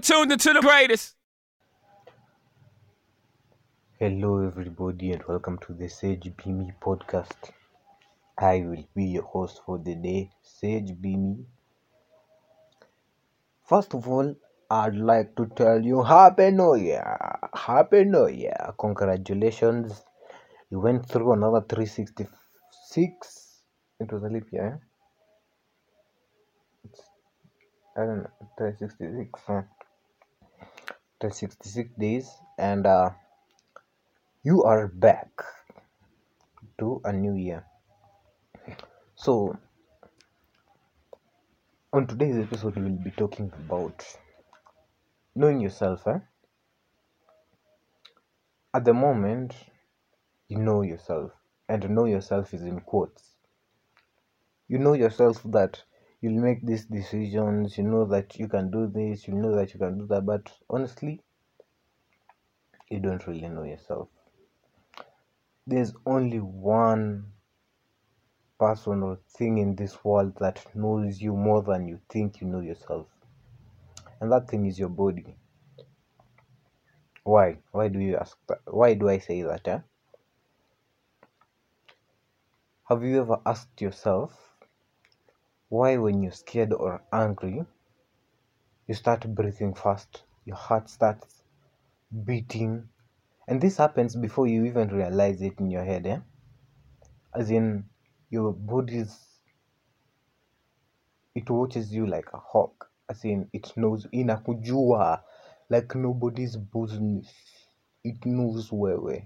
tuned into the greatest. Hello, everybody, and welcome to the Sage Be Me podcast. I will be your host for the day, Sage Be Me. First of all, I'd like to tell you Happy New Year! Happy New Year! Congratulations! You went through another 366. It was a leap year. eh? I don't know, 366. Huh? 366 days, and uh, you are back to a new year. So, on today's episode, we will be talking about knowing yourself. Eh? At the moment, you know yourself, and know yourself is in quotes. You know yourself that you'll make these decisions, you know that you can do this, you know that you can do that, but honestly, you don't really know yourself. There's only one person or thing in this world that knows you more than you think you know yourself. And that thing is your body. Why? Why do you ask that? Why do I say that? Eh? Have you ever asked yourself why, when you're scared or angry, you start breathing fast, your heart starts beating, and this happens before you even realize it in your head, eh? As in, your body's it watches you like a hawk. As in it knows inakujua like nobody's business. It knows wewe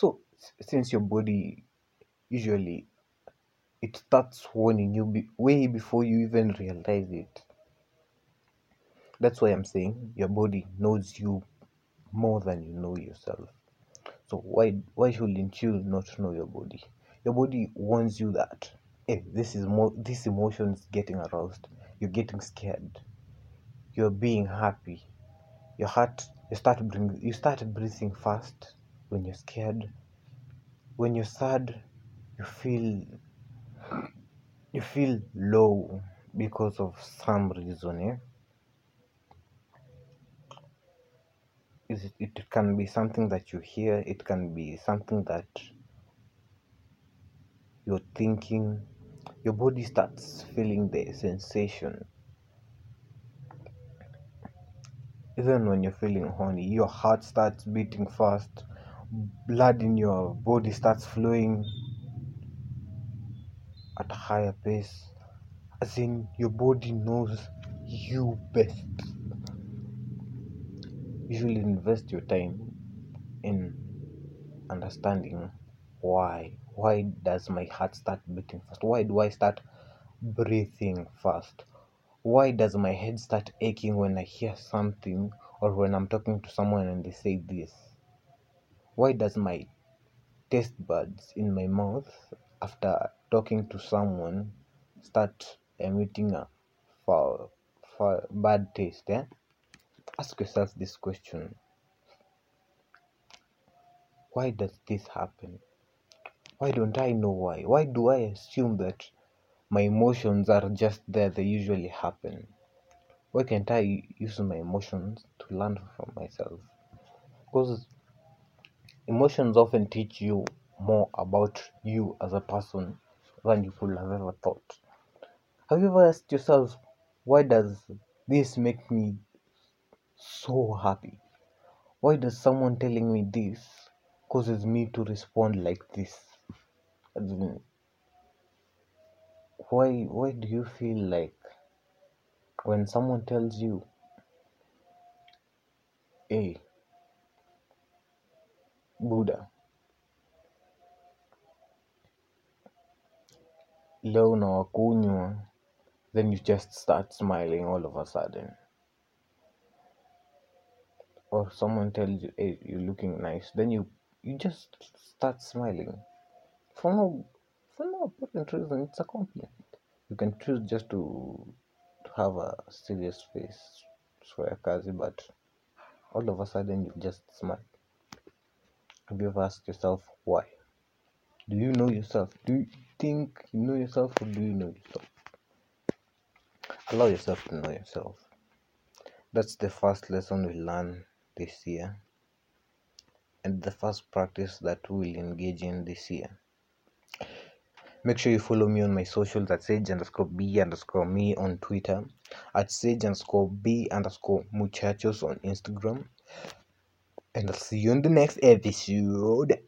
so since your body usually it starts warning you be, way before you even realize it. That's why i'm saying your body knows you more than you know yourself. So why why shouldn't you not know your body? Your body warns you that hey this is more this emotion is getting aroused. You're getting scared. You're being happy. Your heart you start bring, you start breathing fast. When you're scared when you're sad you feel you feel low because of some reason eh? is it, it can be something that you hear it can be something that you're thinking. Your body starts feeling the sensation. Even when you're feeling horny your heart starts beating fast. Blood in your body starts flowing at a higher pace. As in your body knows you best. You should invest your time in understanding why. Why does my heart start beating fast? Why do i start breathing fast? Why does my head start aching when i hear something or when i'm talking to someone and they say this? Why does my taste buds in my mouth after talking to someone start emitting a foul, foul bad taste eh? ask yourself this question. Why does this happen? Why don't i know why? Why do i assume that my emotions are just there? They usually happen. Why can't i use my emotions to learn from myself? Because emotions often teach you more about you as a person than you could have ever thought. Have you ever asked yourself why does this make me so happy? Why does someone telling me this causes me to respond like this? Why why do you feel like when someone tells you hey buddha leo unawakunywa then you just start smiling all of a sudden. Or someone tells you hey you're looking nice then you you just start smiling. For no for no apparent reason it's a compliment. You can choose just to to have a serious face for swear kazi but all of a sudden you just smile. Have you ever asked yourself why do you know yourself do you think you know yourself or do you know yourself allow yourself to know yourself That's the first lesson we learn this year, and the first practice that we'll engage in this year. Make sure you follow me on my socials at sage underscore b underscore me on Twitter, at sage underscore b underscore muchachos on Instagram. And I'll see you in the next episode.